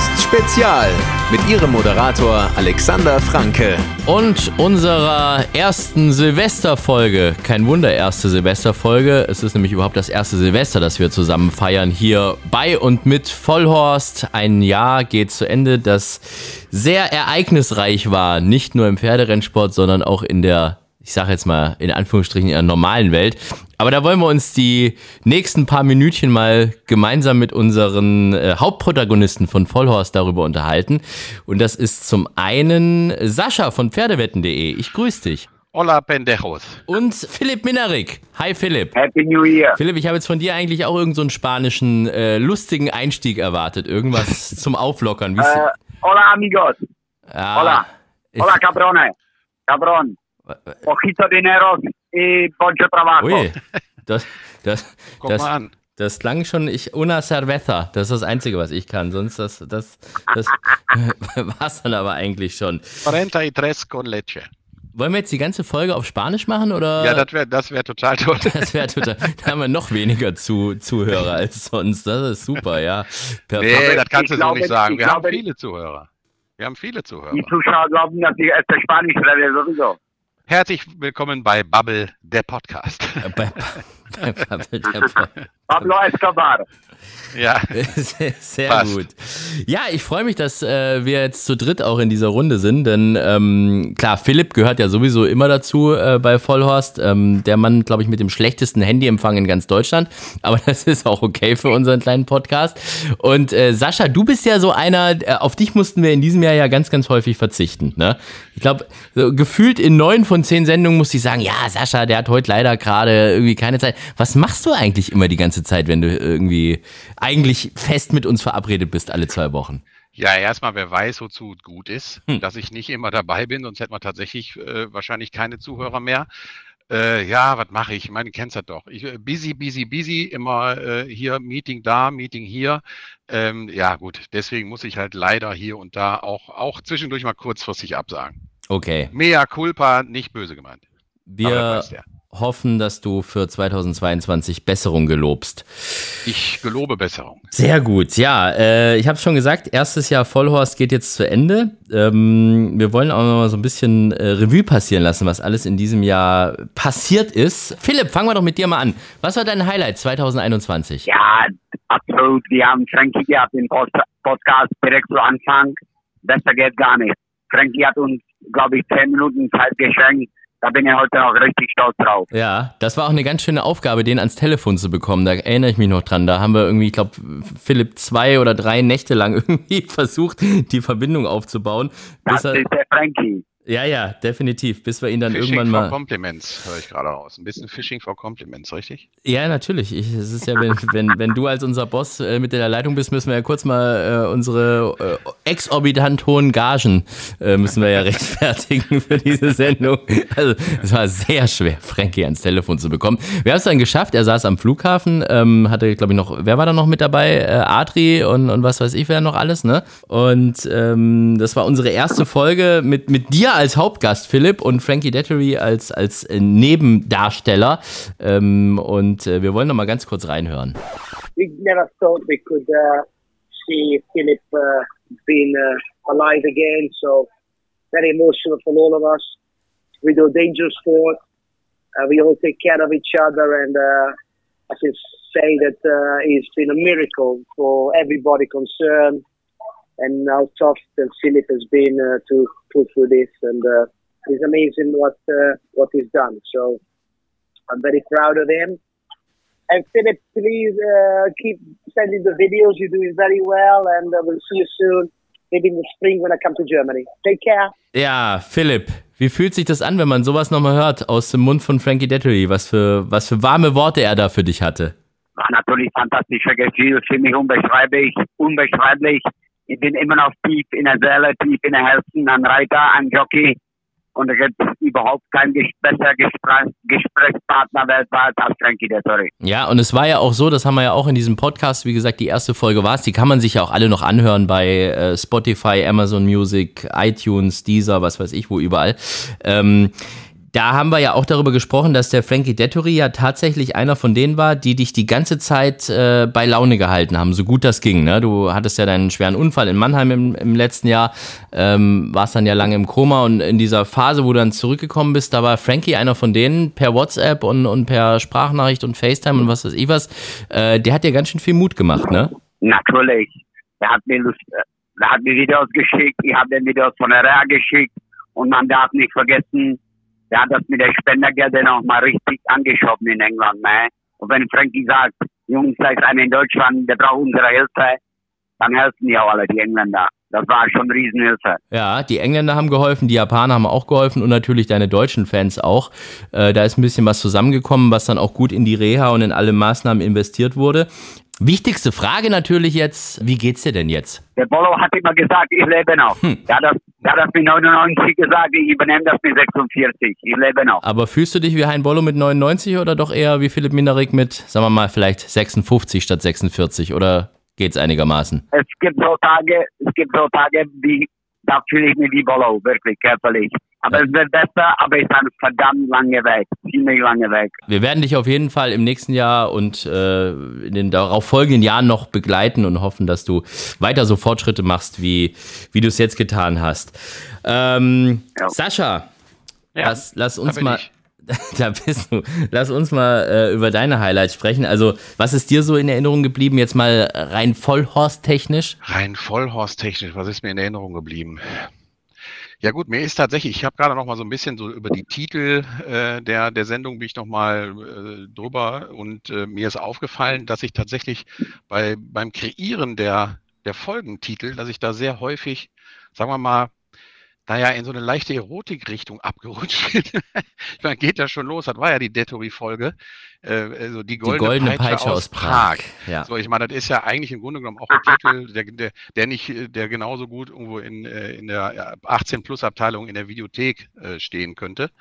Vollhorst Spezial mit ihrem Moderator Alexander Franke. Und unserer ersten Silvesterfolge. Kein Wunder, erste Silvesterfolge. Es ist nämlich überhaupt das erste Silvester, das wir zusammen feiern hier bei und mit Vollhorst. Ein Jahr geht zu Ende, das sehr ereignisreich war. Nicht nur im Pferderennsport, sondern auch in der ich sage jetzt mal in Anführungsstrichen in der normalen Welt. Aber da wollen wir uns die nächsten paar Minütchen mal gemeinsam mit unseren äh, Hauptprotagonisten von Vollhorst darüber unterhalten. Und das ist zum einen Sascha von Pferdewetten.de. Ich grüße dich. Hola, pendejos. Und Philipp Minerik. Hi, Philipp. Happy New Year. Philipp, ich habe jetzt von dir eigentlich auch irgendeinen so spanischen, äh, lustigen Einstieg erwartet. Irgendwas zum Auflockern. Wie Uh, hola, amigos. ah, Hola. Hola, cabrone. Cabron. Ojito dineros y poncho trabajo. Ui, das, das, Guck das, mal an. das klang schon, ich, una cerveza, das ist das Einzige, was ich kann, sonst das, das, das war's dann aber eigentlich schon. 43 con leche. Wollen wir jetzt die ganze Folge auf Spanisch machen, oder? Ja, das wäre das wär total toll. das wäre total, da haben wir noch weniger zu, Zuhörer als sonst, das ist super, ja. Perfekt. Nee, das kannst du so nicht sagen. Wir haben viele Zuhörer. Wir haben viele Zuhörer. Die Zuschauer glauben, dass ich erst Spanisch rede, sowieso. Herzlich willkommen bei Bubble, der Podcast. Pablo Escobar. ja, Sehr, sehr Passt. gut. Ja, ich freue mich, dass äh, wir jetzt zu dritt auch in dieser Runde sind, denn ähm, klar, Philipp gehört ja sowieso immer dazu äh, bei Vollhorst. Ähm, der Mann, glaube ich, mit dem schlechtesten Handyempfang in ganz Deutschland. Aber das ist auch okay für unseren kleinen Podcast. Und äh, Sascha, du bist ja so einer, äh, auf dich mussten wir in diesem Jahr ja ganz, ganz häufig verzichten. Ne? Ich glaube, so gefühlt in neun von zehn Sendungen musste ich sagen, ja, Sascha, der hat heute leider gerade irgendwie keine Zeit. Was machst du eigentlich immer die ganze Zeit, wenn du irgendwie eigentlich fest mit uns verabredet bist alle zwei Wochen? ja, erstmal, wer weiß, wozu gut ist, Hm. dass ich nicht immer dabei bin, sonst hätten wir tatsächlich äh, wahrscheinlich keine Zuhörer mehr. Äh, ja, was mache ich? Ich meine, du kennst das doch. Ich, äh, busy, busy, busy, immer äh, hier, Meeting da, Meeting hier. Ähm, ja, gut, deswegen muss ich halt leider hier und da auch, auch zwischendurch mal kurzfristig absagen. Okay, Mea culpa, nicht böse gemeint. Wir weiß der. Hoffen, dass du für 2022 Besserung gelobst. Ich gelobe Besserung. Sehr gut, ja. Äh, ich habe schon gesagt, erstes Jahr Vollhorst geht jetzt zu Ende. Ähm, wir wollen auch noch mal so ein bisschen äh, Revue passieren lassen, was alles in diesem Jahr passiert ist. Philipp, fangen wir doch mit dir mal an. Was war dein Highlight 2021? Ja, absolut. Wir haben Frankie gehabt im Post Podcast direkt zu Anfang. Besser geht gar nicht. Frankie hat uns, glaube ich, zehn Minuten Zeit geschenkt. Da bin ich heute auch richtig stolz drauf. Ja, das war auch eine ganz schöne Aufgabe, den ans Telefon zu bekommen. Da erinnere ich mich noch dran. Da haben wir irgendwie, ich glaube, Philipp zwei oder drei Nächte lang irgendwie versucht, die Verbindung aufzubauen. Das ist der Frankie. Ja, ja, definitiv. Bis wir ihn dann Fishing irgendwann for mal. Compliments höre ich gerade raus. Ein bisschen Fishing for Compliments, richtig? Ja, natürlich. Ich, es ist ja, wenn, wenn, wenn du als unser Boss äh, mit in der Leitung bist, müssen wir ja kurz mal äh, unsere äh, exorbitant hohen Gagen äh, müssen wir ja rechtfertigen für diese Sendung. Also es war sehr schwer, Frankie ans Telefon zu bekommen. Wir haben es dann geschafft. Er saß am Flughafen, ähm, hatte, glaube ich, noch, wer war da noch mit dabei? Äh, Adri und, und was weiß ich, wer noch alles, ne? Und ähm, das war unsere erste Folge mit, mit dir als Hauptgast, Philipp, und Frankie Dettery als, als äh, Nebendarsteller. Ähm, und äh, wir wollen noch mal ganz kurz reinhören. we never thought we could uh, see Philip uh, being uh, alive again. So very emotional for all of us. We do dangerous sport. Uh, we all take care of each other, and uh, I can say that uh, it's been a miracle for everybody concerned. And how tough that Philip has been uh, to put through this, and uh, it's amazing what uh, what he's done. So I'm very proud of him. And Philip, please uh, keep sending the videos. You're doing very well, and uh, we'll see you soon. Maybe in the spring when I come to Germany. Take care. Ja, Philipp, wie fühlt sich das an, wenn man sowas nochmal hört aus dem Mund von Frankie Dettery? Was für, was für warme Worte er da für dich hatte. War natürlich fantastischer Gefühl, für mich unbeschreiblich, unbeschreiblich. Ich bin immer noch tief in der Seele, tief in der Herzen, ein Reiter, ein Jockey. Und es gibt überhaupt keinen besser Gespräch Gesprächspartner weltweit als Frankie Dettori. Ja, und es war ja auch so, das haben wir ja auch in diesem Podcast, wie gesagt, die erste Folge war es, die kann man sich ja auch alle noch anhören bei äh, Spotify, Amazon Music, iTunes, Deezer, was weiß ich wo überall. Ähm, Da haben wir ja auch darüber gesprochen, dass der Frankie Dettori ja tatsächlich einer von denen war, die dich die ganze Zeit äh, bei Laune gehalten haben, so gut das ging. Ne? Du hattest ja deinen schweren Unfall in Mannheim im, im letzten Jahr, ähm, warst dann ja lange im Koma und in dieser Phase, wo du dann zurückgekommen bist, da war Frankie einer von denen per WhatsApp und, und per Sprachnachricht und FaceTime und was weiß ich was. Äh, der hat dir ganz schön viel Mut gemacht, ne? Natürlich. Er hat mir, Lust, er hat mir Videos geschickt, ich habe mir Videos von der RA geschickt und man darf nicht vergessen, der hat das mit der Spendergelder noch mal richtig angeschoben in England. Ne? Und wenn Frankie sagt, Jungs, da ist einer in Deutschland, der braucht unsere Hilfe, dann helfen die auch alle, die Engländer. Das war schon Riesenhilfe. Ja, die Engländer haben geholfen, die Japaner haben auch geholfen und natürlich deine deutschen Fans auch. Äh, da ist ein bisschen was zusammengekommen, was dann auch gut in die Reha und in alle Maßnahmen investiert wurde. Wichtigste Frage natürlich jetzt, wie geht's dir denn jetzt? Der Bolo hat immer gesagt, ich lebe noch. Hm. Hat das, der hat das mit 99 gesagt, ich übernehme das mit 46. Ich lebe noch. Aber fühlst du dich wie Hein Bollo mit 99 oder doch eher wie Philipp Minderik mit, sagen wir mal, vielleicht 56 statt 46 oder geht's einigermaßen? Es gibt so Tage, es gibt so Tage, wie, da fühle ich mich wie Bolo, wirklich körperlich. Aber ja. es wird besser, aber ich bin verdammt lange weg, ziemlich lange weg. Wir werden dich auf jeden Fall im nächsten Jahr und äh, in den darauf folgenden Jahren noch begleiten und hoffen, dass du weiter so Fortschritte machst, wie, wie du es jetzt getan hast. Ähm, ja. Sascha, ja, lass, lass uns mal. Ich. Da bist du. Lass uns mal äh, über deine Highlights sprechen. Also, was ist dir so in Erinnerung geblieben? Jetzt mal rein Vollhorst-technisch? Rein Vollhorst-technisch, was ist mir in Erinnerung geblieben? Ja gut, mir ist tatsächlich, ich habe gerade noch mal so ein bisschen so über die Titel äh, der, der Sendung bin ich noch mal äh, drüber und äh, mir ist aufgefallen, dass ich tatsächlich bei, beim Kreieren der, der Folgentitel, dass ich da sehr häufig, sagen wir mal, naja, in so eine leichte Erotikrichtung abgerutscht ich meine, geht ja schon los, das war ja die Dettori-Folge. Äh, also die goldene, die goldene Peitsche, Peitsche, aus, Prag. Prag. Ja. So, ich meine, das ist ja eigentlich im Grunde genommen auch ein Titel, der, der, der nicht, der genauso gut irgendwo in, äh, in der 18-Plus-Abteilung in der Videothek äh, stehen könnte.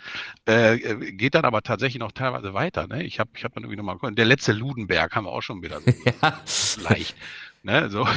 Äh, äh, geht dann aber tatsächlich noch teilweise weiter. Ne? Ich habe ich hab dann irgendwie nochmal Der letzte Ludenberg haben wir auch schon wieder so ja. leicht. Ne, so.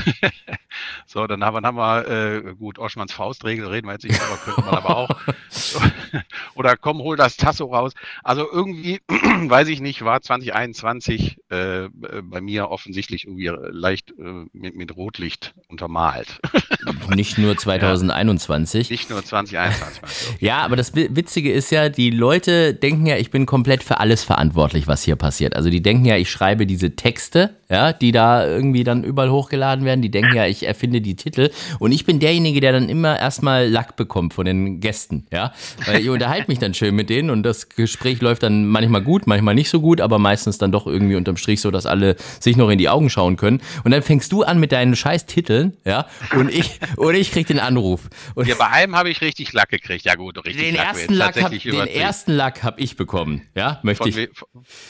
so, dann haben, haben wir, äh, gut, Oschmanns Faustregel reden wir jetzt nicht drüber, könnte man aber auch. Oder komm, hol das Tasso raus. Also irgendwie, weiß ich nicht, war 2021 äh, bei mir offensichtlich irgendwie leicht äh, mit, mit Rotlicht untermalt. nicht nur 2021. Ja, nicht nur 2021. ja, aber das Witzige ist ja, die Leute denken ja, ich bin komplett für alles verantwortlich, was hier passiert. Also die denken ja, ich schreibe diese Texte, ja, die da irgendwie dann überall hochgeladen werden. Die denken ja, ich erfinde die Titel. Und ich bin derjenige, der dann immer erstmal Lack bekommt von den Gästen, ja. Weil ich unterhalte mich dann schön mit denen und das Gespräch läuft dann manchmal gut, manchmal nicht so gut, aber meistens dann doch irgendwie unterm Strich so, dass alle sich noch in die Augen schauen können. Und dann fängst du an mit deinen scheiß Titeln, ja, und ich, und ich krieg den Anruf. Und ja, bei einem habe ich richtig Lack gekriegt. Ja gut, richtig den Lack. Ersten Lack hab, den ersten Lack habe ich bekommen, ja, möchte ich.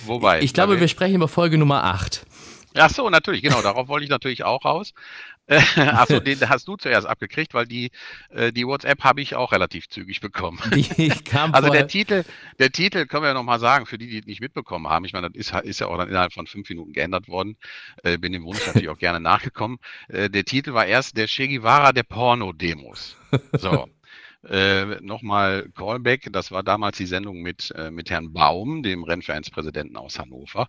Wobei? Ich, ich glaube, wir sprechen über Folge Nummer 8. Ach so, natürlich, genau. Darauf wollte ich natürlich auch raus. Ach so, den hast du zuerst abgekriegt, weil die, äh, die WhatsApp habe ich auch relativ zügig bekommen. Also der Titel, der Titel können wir ja nochmal sagen, für die, die es nicht mitbekommen haben. Ich meine, das ist, ist ja auch dann innerhalb von fünf Minuten geändert worden. Äh, bin dem Wunsch natürlich auch gerne nachgekommen. Äh, der Titel war erst der Che Guevara der Porno-Demos. So. Äh, Nochmal Callback, das war damals die Sendung mit, äh, mit Herrn Baum, dem Rennvereinspräsidenten aus Hannover.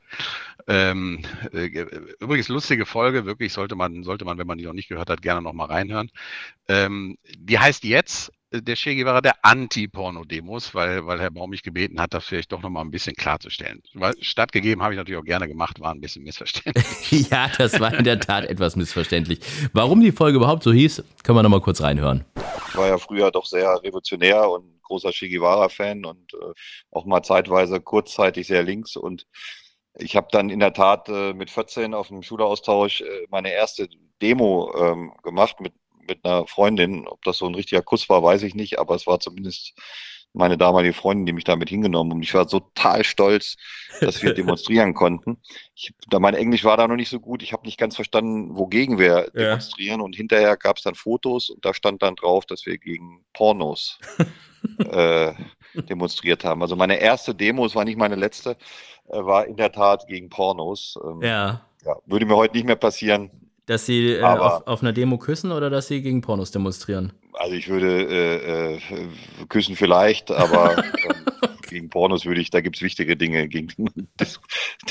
Ähm, äh, übrigens lustige Folge, wirklich sollte man, sollte man, wenn man die noch nicht gehört hat, gerne nochmal reinhören. Ähm, die heißt jetzt der Che Guevara der Anti-Porno-Demos, weil, weil Herr Baum mich gebeten hat, das vielleicht doch nochmal ein bisschen klarzustellen. Weil stattgegeben habe ich natürlich auch gerne gemacht, war ein bisschen missverständlich. ja, das war in der Tat etwas missverständlich. Warum die Folge überhaupt so hieß, können wir nochmal kurz reinhören. Ich war ja früher doch sehr revolutionär und großer Che Guevara-Fan und äh, auch mal zeitweise kurzzeitig sehr links. Und ich habe dann in der Tat äh, mit 14 auf dem Schüleraustausch äh, meine erste Demo ähm, gemacht mit, mit einer Freundin. Ob das so ein richtiger Kuss war, weiß ich nicht, aber es war zumindest meine damalige Freundin, die mich damit hingenommen und ich war total stolz, dass wir demonstrieren konnten. Ich, da mein Englisch war da noch nicht so gut, ich habe nicht ganz verstanden, wogegen wir ja. demonstrieren und hinterher gab es dann Fotos und da stand dann drauf, dass wir gegen Pornos äh, demonstriert haben. Also meine erste Demo, es war nicht meine letzte, äh, war in der Tat gegen Pornos. Ähm, ja. ja. Würde mir heute nicht mehr passieren. Dass sie äh, auf, auf, einer Demo küssen oder dass sie gegen Pornos demonstrieren? Also ich würde äh, äh, küssen vielleicht, aber ähm, gegen Pornos würde ich, da gibt es wichtige Dinge, gegen die man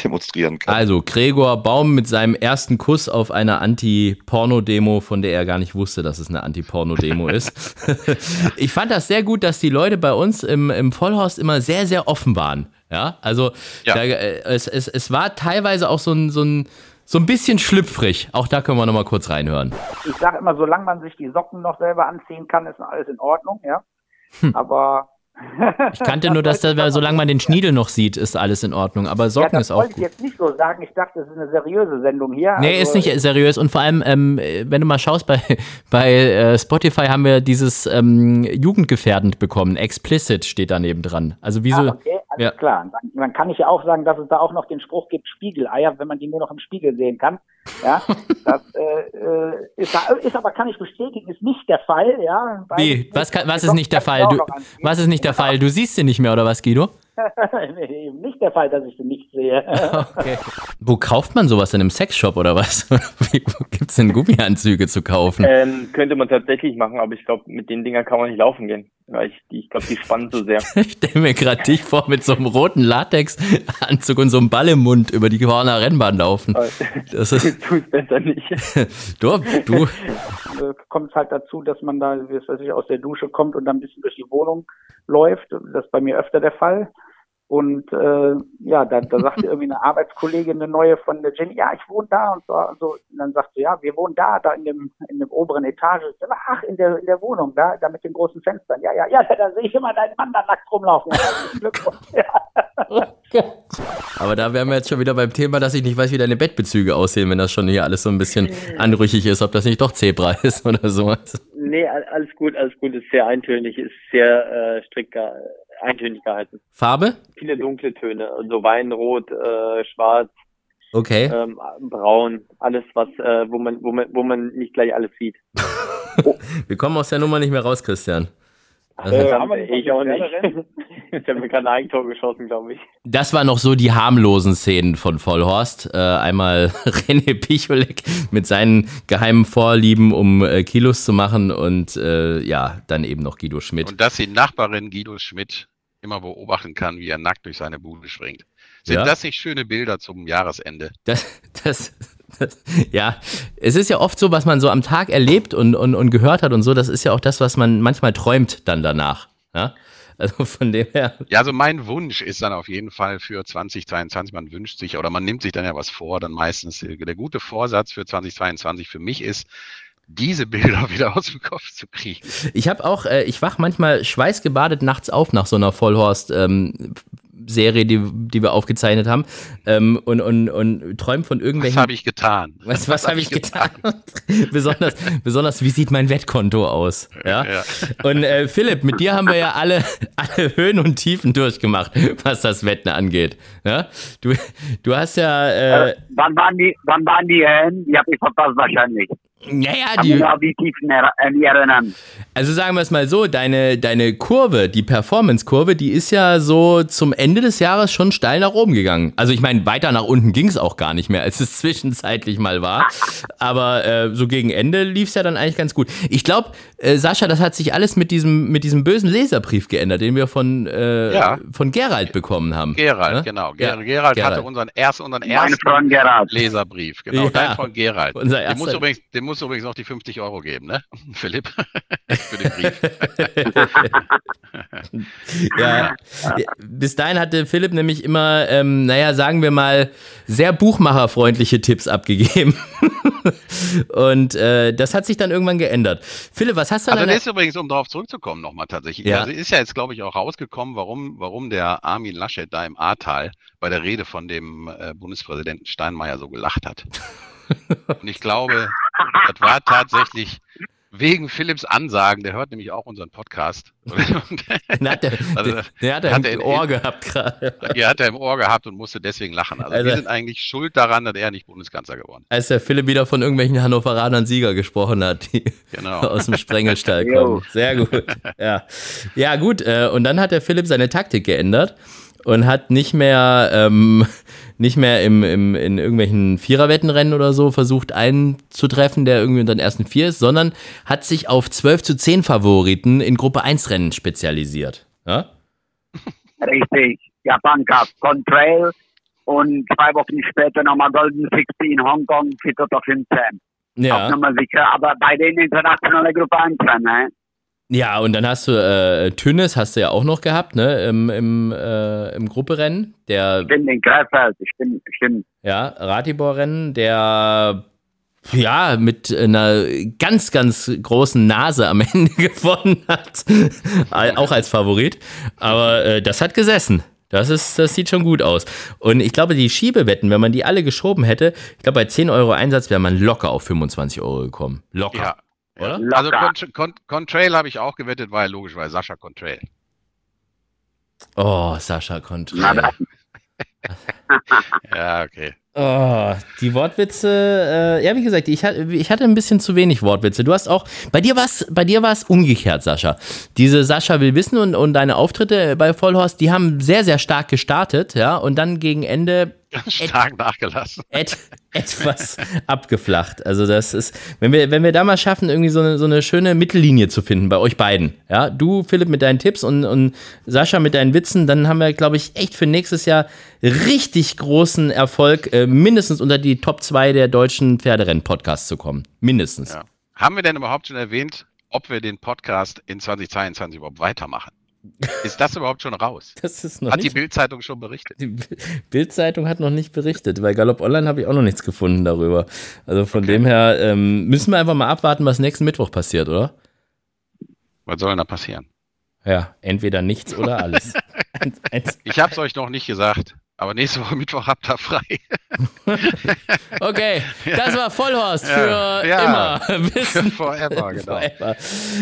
demonstrieren kann. Also, Gregor Baum mit seinem ersten Kuss auf einer Anti-Porno-Demo, von der er gar nicht wusste, dass es eine Anti-Porno-Demo ist. ich fand das sehr gut, dass die Leute bei uns im, im Vollhorst immer sehr, sehr offen waren. Ja, also Ja. Da, äh, es, es, es war teilweise auch so ein, so ein, so ein bisschen schlüpfrig. Auch da können wir nochmal kurz reinhören. ich sage immer, solange man sich die Socken noch selber anziehen kann, ist alles in Ordnung, ja. Hm. Aber Ich kannte nur, dass da, solange man den Schniedel noch sieht, ist alles in Ordnung. Aber ja, Socken das ist auch wollte ich jetzt nicht so sagen. Ich dachte, es ist eine seriöse Sendung hier. Nee, Also, ist nicht seriös. Und vor allem, ähm, wenn du mal schaust, bei, bei äh, Spotify haben wir dieses ähm, jugendgefährdend bekommen. Explicit steht daneben dran. Also wie so. Ah, okay, alles Ja. klar. Dann, dann kann ich ja auch sagen, dass es da auch noch den Spruch gibt, Spiegeleier, wenn man die nur noch im Spiegel sehen kann. Ja, das äh, äh, ist, da- ist aber, kann ich bestätigen, ist nicht der Fall. Ja, Wie? Was, kann, was ist nicht der Fall? auch Du, was ist nicht der Fall? Du siehst sie nicht mehr, oder was, Guido? eben nicht der Fall, dass ich sie nicht sehe. Okay. Wo kauft man sowas? In einem Sexshop oder was? Wo gibt's denn Gummianzüge zu kaufen? Ähm, könnte man tatsächlich machen, aber ich glaube, mit den Dingern kann man nicht laufen gehen. Weil ich, ich glaube, die spannen so sehr. Ich stell mir gerade dich vor mit so einem roten Latexanzug und so einem Ball im Mund über die Horner Rennbahn laufen. Das ist, Tut besser nicht. du, du, äh, kommt es halt dazu, dass man da, wie es weiß ich, aus der Dusche kommt und dann ein bisschen durch die Wohnung läuft. Das ist bei mir öfter der Fall. Und äh, ja, da, da sagte irgendwie eine Arbeitskollegin, eine neue von der Jenny, ja, ich wohne da und so. Und, so. und dann sagte sie, ja, wir wohnen da, da in dem, in dem oberen Etage. Ach, in der, in der Wohnung, da, da mit den großen Fenstern. Ja, ja, ja, da sehe ich immer deinen Mann da nackt rumlaufen. Ja. Ja. Aber da wären wir jetzt schon wieder beim Thema, dass ich nicht weiß, wie deine Bettbezüge aussehen, wenn das schon hier alles so ein bisschen anrüchig ist, ob das nicht doch Zebra ist oder sowas. Nee, all- alles gut, alles gut. Ist sehr eintönig, ist sehr äh, strikt ge eintönig gehalten. Farbe? Viele dunkle Töne, also Weinrot, äh, Schwarz, Okay. ähm, Braun, alles was, äh, wo man, wo man, wo man nicht gleich alles sieht. Wir kommen aus der Nummer nicht mehr raus, Christian. Also, Äh, haben wir ich auch nicht. Ich habe mir gerade ein Eigentor geschossen, glaube ich. Das waren noch so die harmlosen Szenen von Vollhorst. Äh, einmal René Picholek mit seinen geheimen Vorlieben, um äh, Kilos zu machen und äh, ja, dann eben noch Guido Schmidt. Und dass die Nachbarin Guido Schmidt immer beobachten kann, wie er nackt durch seine Bude springt. Sind Ja. das nicht schöne Bilder zum Jahresende? Das, das, das, ja, es ist ja oft so, was man so am Tag erlebt und, und, und gehört hat und so, das ist ja auch das, was man manchmal träumt dann danach. Ja? Also von dem her. Ja, also mein Wunsch ist dann auf jeden Fall für 2022, man wünscht sich oder man nimmt sich dann ja was vor, dann meistens äh, der gute Vorsatz für 2022 für mich ist, diese Bilder wieder aus dem Kopf zu kriegen. Ich habe auch, äh, ich wach manchmal schweißgebadet nachts auf nach so einer Vollhorst. Ähm, Serie, die, die wir aufgezeichnet haben, ähm, und, und, und träume von Was irgendwelchen. habe ich getan? Was, was habe ich getan? besonders, besonders, wie sieht mein Wettkonto aus? Ja. Ja. Und äh, Philipp, mit dir haben wir ja alle, alle Höhen und Tiefen durchgemacht, was das Wetten angeht. Ja? Du, du hast ja, äh, Äh, wann waren die, wann waren die Höhen? Die habe ich verpasst wahrscheinlich. Naja, Kann mich die, noch die äh, nie erinnern. also sagen wir es mal so, deine, deine Kurve, die Performance-Kurve, die ist ja so zum Ende des Jahres schon steil nach oben gegangen. Also ich meine, weiter nach unten ging es auch gar nicht mehr, als es zwischenzeitlich mal war. Aber äh, so gegen Ende lief es ja dann eigentlich ganz gut. Ich glaube, äh, Sascha, das hat sich alles mit diesem, mit diesem bösen Leserbrief geändert, den wir von, äh, Ja. von Gerald bekommen haben. Gerald, Ja? genau. Ja, Ger Gerald, Gerald. hatte unseren ersten, unseren ersten. Leserbrief. Genau, Ja. dein von Gerald. Unser erster- du übrigens, dem musst du übrigens noch die 50 Euro geben, ne? Philipp? Für den Brief. Ja. Bis dahin hatte Philipp nämlich immer, ähm, naja, sagen wir mal, sehr buchmacherfreundliche Tipps abgegeben. Und äh, das hat sich dann irgendwann geändert. Philipp, was hast du Also deiner- das ist übrigens, um darauf zurückzukommen nochmal tatsächlich. Ja. Also ist ja jetzt, glaube ich, auch rausgekommen, warum, warum der Armin Laschet da im Ahrtal bei der Rede von dem äh, Bundespräsidenten Steinmeier so gelacht hat. Und ich glaube, das war tatsächlich wegen Philipps Ansagen, der hört nämlich auch unseren Podcast. Den hat der, Also, hat er hat im er- Ohr gehabt gerade. er hat er im Ohr gehabt und musste deswegen lachen. Also, Also- wir sind eigentlich schuld daran, dass er nicht Bundeskanzler geworden Als der Philipp wieder von irgendwelchen Hannoveranern Sieger gesprochen hat, die ist. Genau. aus dem Sprengelstall kommen. Sehr gut. Ja, ja gut. Äh, und dann hat der Philipp seine Taktik geändert und hat nicht mehr, ähm, nicht mehr im, im, in irgendwelchen Viererwettenrennen oder so versucht, einen zu treffen, der irgendwie unter den ersten vier ist, sondern hat sich auf 12 zu 10 Favoriten in Gruppe 1 Rennen spezialisiert. Ja? Richtig, Japan Cup, Contrail und zwei Wochen später nochmal Golden 60 in Hongkong Toto 15. Auch Ja. nochmal sicher, aber bei den internationalen Gruppe 1 ne? Ja, und dann hast du äh, Tünnes, hast du ja auch noch gehabt, ne, im, im, äh, im Grupperennen. Der Stimmt, in Krefeld, stimmt, stimmt. Ja, Ratibor-Rennen, der ja mit einer ganz, ganz großen Nase am Ende gewonnen hat. auch als Favorit. Aber äh, das hat gesessen. Das, ist, das sieht schon gut aus. Und ich glaube, die Schiebewetten, wenn man die alle geschoben hätte, ich glaube, bei 10 Euro Einsatz wäre man locker auf 25 Euro gekommen. Locker. Ja. Oder? Also Locker. Con Con Contrail habe ich auch gewettet, war ja logisch, weil Sascha Contrail. Oh, Sascha das, Ja, okay. Oh, die Wortwitze, äh, ja, wie gesagt, ich, ich hatte ein bisschen zu wenig Wortwitze. Du hast auch, bei dir war es bei dir war es umgekehrt, Sascha. Diese Sascha will wissen und, und deine Auftritte bei Vollhorst, die haben sehr, sehr stark gestartet, ja, und dann gegen Ende Stark nachgelassen. et, etwas abgeflacht. Also das ist, wenn wir, wenn wir da mal schaffen, irgendwie so eine, so eine schöne Mittellinie zu finden bei euch beiden, ja, du, Philipp, mit deinen Tipps und, und Sascha mit deinen Witzen, dann haben wir, glaube ich, echt für nächstes Jahr richtig großen Erfolg, äh, mindestens unter die Top 2 der deutschen Pferderennen-Podcasts zu kommen. Mindestens. Ja. Haben wir denn überhaupt schon erwähnt, ob wir den Podcast in 2022 überhaupt weitermachen? Ist das überhaupt schon raus? Das ist noch Hat die nicht, Bild-Zeitung schon berichtet? die Bild-Zeitung hat noch nicht berichtet. Bei Galopp Online habe ich auch noch nichts gefunden darüber. Also von dem her ähm, müssen wir einfach mal abwarten, was nächsten Mittwoch passiert, oder? Was soll denn da passieren? Ja, entweder nichts oder alles. Ich habe es euch noch nicht gesagt, aber nächste Woche Mittwoch habt ihr frei. Okay, das war Vollhorst Ja, für ja. immer. Wissen Forever, genau. forever.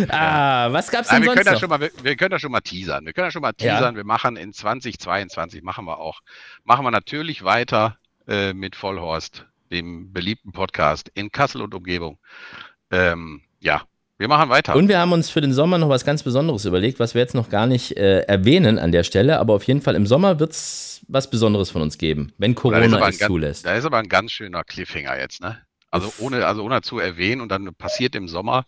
Ah, was gab's Nein, denn wir, sonst können ja noch? schon mal, wir, wir können ja schon mal teasern. Wir können ja schon mal Ja. teasern. Wir machen in 2022 machen wir auch, machen wir natürlich weiter äh, mit Vollhorst, dem beliebten Podcast in Kassel und Umgebung. Ähm, ja, wir machen weiter. Und wir haben uns für den Sommer noch was ganz Besonderes überlegt, was wir jetzt noch gar nicht äh, erwähnen an der Stelle, aber auf jeden Fall im Sommer wird's was Besonderes von uns geben, wenn Corona es zulässt. da ist aber ein ganz schöner Cliffhanger jetzt, ne? Also ohne, also ohne zu erwähnen und dann passiert im Sommer.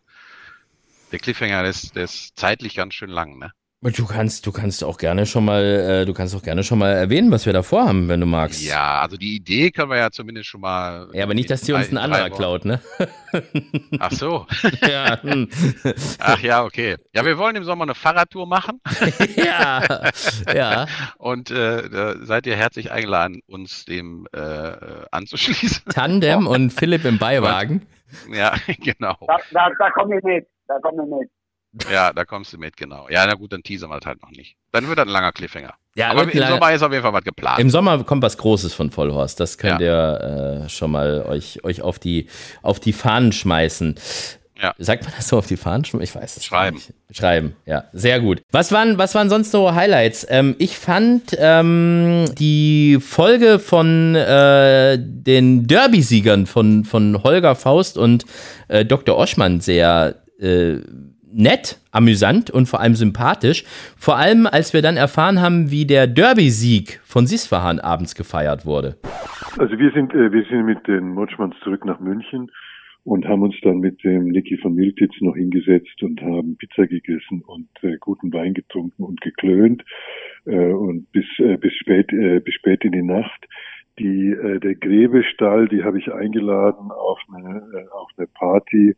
Der Cliffhanger, der ist, der ist zeitlich ganz schön lang, ne? Du kannst, du kannst auch gerne schon mal, äh, du kannst auch gerne schon mal erwähnen, was wir da vorhaben, wenn du magst. Ja, also die Idee können wir ja zumindest schon mal. Ja, aber nicht, dass die uns ein anderer klaut, ne? Ach so. ja, hm. Ach ja, okay. Ja, wir wollen im Sommer eine Fahrradtour machen ja, ja. und äh, da seid ihr herzlich eingeladen, uns dem äh, äh, anzuschließen. Tandem und Philipp im Beiwagen. ja, genau. da, da, da komme ich mit, da komme ich mit. Ja, da kommst du mit, genau. Ja, na gut, dann teasern wir halt noch nicht. Dann wird das ein langer Cliffhanger. Ja, Aber im Sommer ist auf jeden Fall was geplant. Im Sommer kommt was Großes von Vollhorst. Das könnt ihr äh, schon mal euch, euch auf, die, auf die Fahnen schmeißen. Ja. Sagt man das so auf die Fahnen? schmeißen? Ich weiß es Schreiben. Nicht. Schreiben, ja. Sehr gut. Was waren, was waren sonst so Highlights? Ähm, ich fand ähm, die Folge von äh, den Derby-Siegern von, von Holger Faust und äh, Dr. Oschmann sehr äh, nett, amüsant und vor allem sympathisch. Vor allem, als wir dann erfahren haben, wie der Derby-Sieg von Sisfahan abends gefeiert wurde. Also wir sind, äh, wir sind mit den Motschmanns zurück nach München und haben uns dann mit dem Niki von Miltitz noch hingesetzt und haben Pizza gegessen und äh, guten Wein getrunken und geklönt äh, und bis äh, bis spät äh, bis spät in die Nacht. Die äh, der Gräbestall, die habe ich eingeladen auf eine auf eine Party.